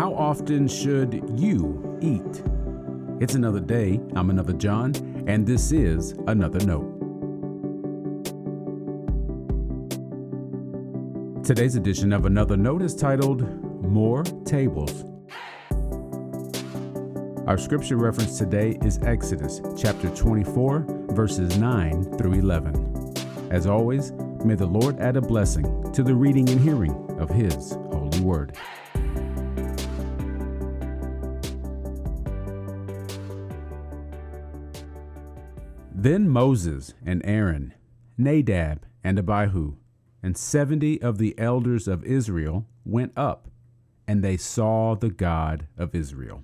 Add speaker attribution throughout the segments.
Speaker 1: How often should you eat? It's another day. I'm another John, and this is Another Note. Today's edition of Another Note is titled More Tables. Our scripture reference today is Exodus chapter 24, verses 9 through 11. As always, may the Lord add a blessing to the reading and hearing of His holy word. Then Moses and Aaron, Nadab and Abihu, and seventy of the elders of Israel went up, and they saw the God of Israel.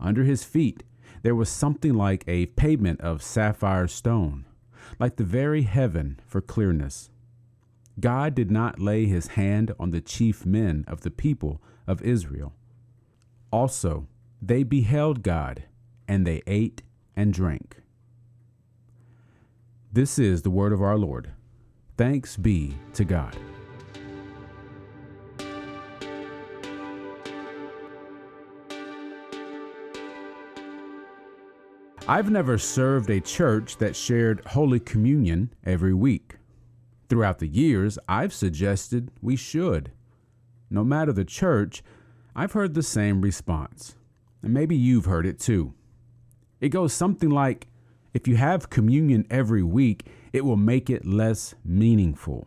Speaker 1: Under his feet there was something like a pavement of sapphire stone, like the very heaven for clearness. God did not lay his hand on the chief men of the people of Israel. Also, they beheld God, and they ate and drank. This is the word of our Lord. Thanks be to God. I've never served a church that shared Holy Communion every week. Throughout the years, I've suggested we should. No matter the church, I've heard the same response. And maybe you've heard it too. It goes something like if you have communion every week, it will make it less meaningful.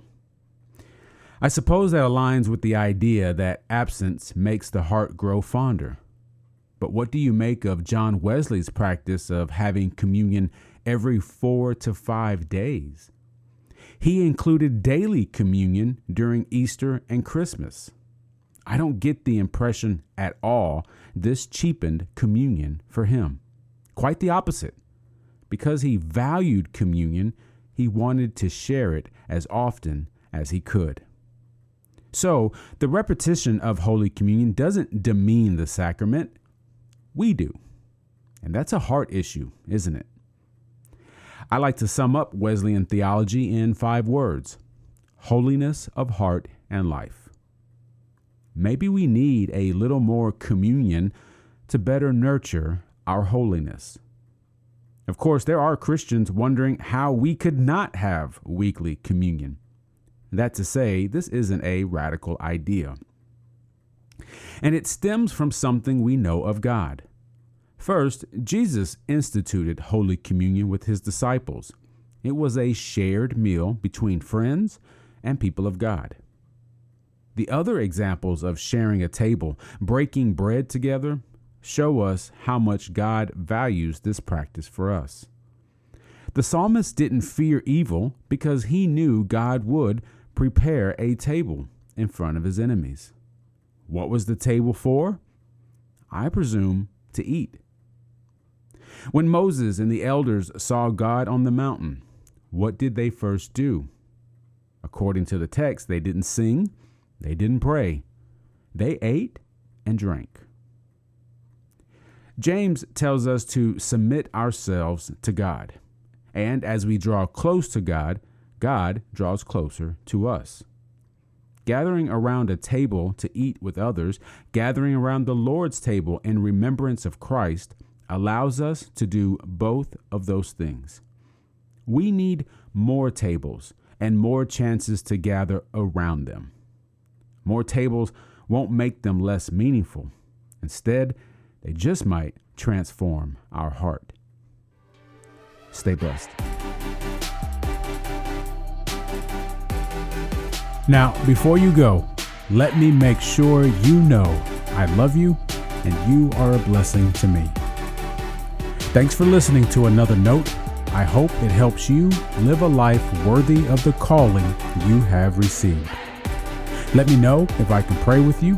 Speaker 1: I suppose that aligns with the idea that absence makes the heart grow fonder. But what do you make of John Wesley's practice of having communion every four to five days? He included daily communion during Easter and Christmas. I don't get the impression at all this cheapened communion for him. Quite the opposite. Because he valued communion, he wanted to share it as often as he could. So, the repetition of Holy Communion doesn't demean the sacrament, we do. And that's a heart issue, isn't it? I like to sum up Wesleyan theology in five words holiness of heart and life. Maybe we need a little more communion to better nurture our holiness. Of course, there are Christians wondering how we could not have weekly communion. That to say, this isn't a radical idea. And it stems from something we know of God. First, Jesus instituted Holy Communion with his disciples. It was a shared meal between friends and people of God. The other examples of sharing a table, breaking bread together, show us how much God values this practice for us. The psalmist didn't fear evil because he knew God would prepare a table in front of his enemies. What was the table for? I presume to eat. When Moses and the elders saw God on the mountain, what did they first do? According to the text, they didn't sing, they didn't pray, they ate and drank. James tells us to submit ourselves to God. And as we draw close to God, God draws closer to us. Gathering around a table to eat with others, gathering around the Lord's table in remembrance of Christ, allows us to do both of those things. We need more tables and more chances to gather around them. More tables won't make them less meaningful. Instead, they just might transform our heart. Stay blessed. Now, before you go, let me make sure you know I love you and you are a blessing to me. Thanks for listening to another note. I hope it helps you live a life worthy of the calling you have received. Let me know if I can pray with you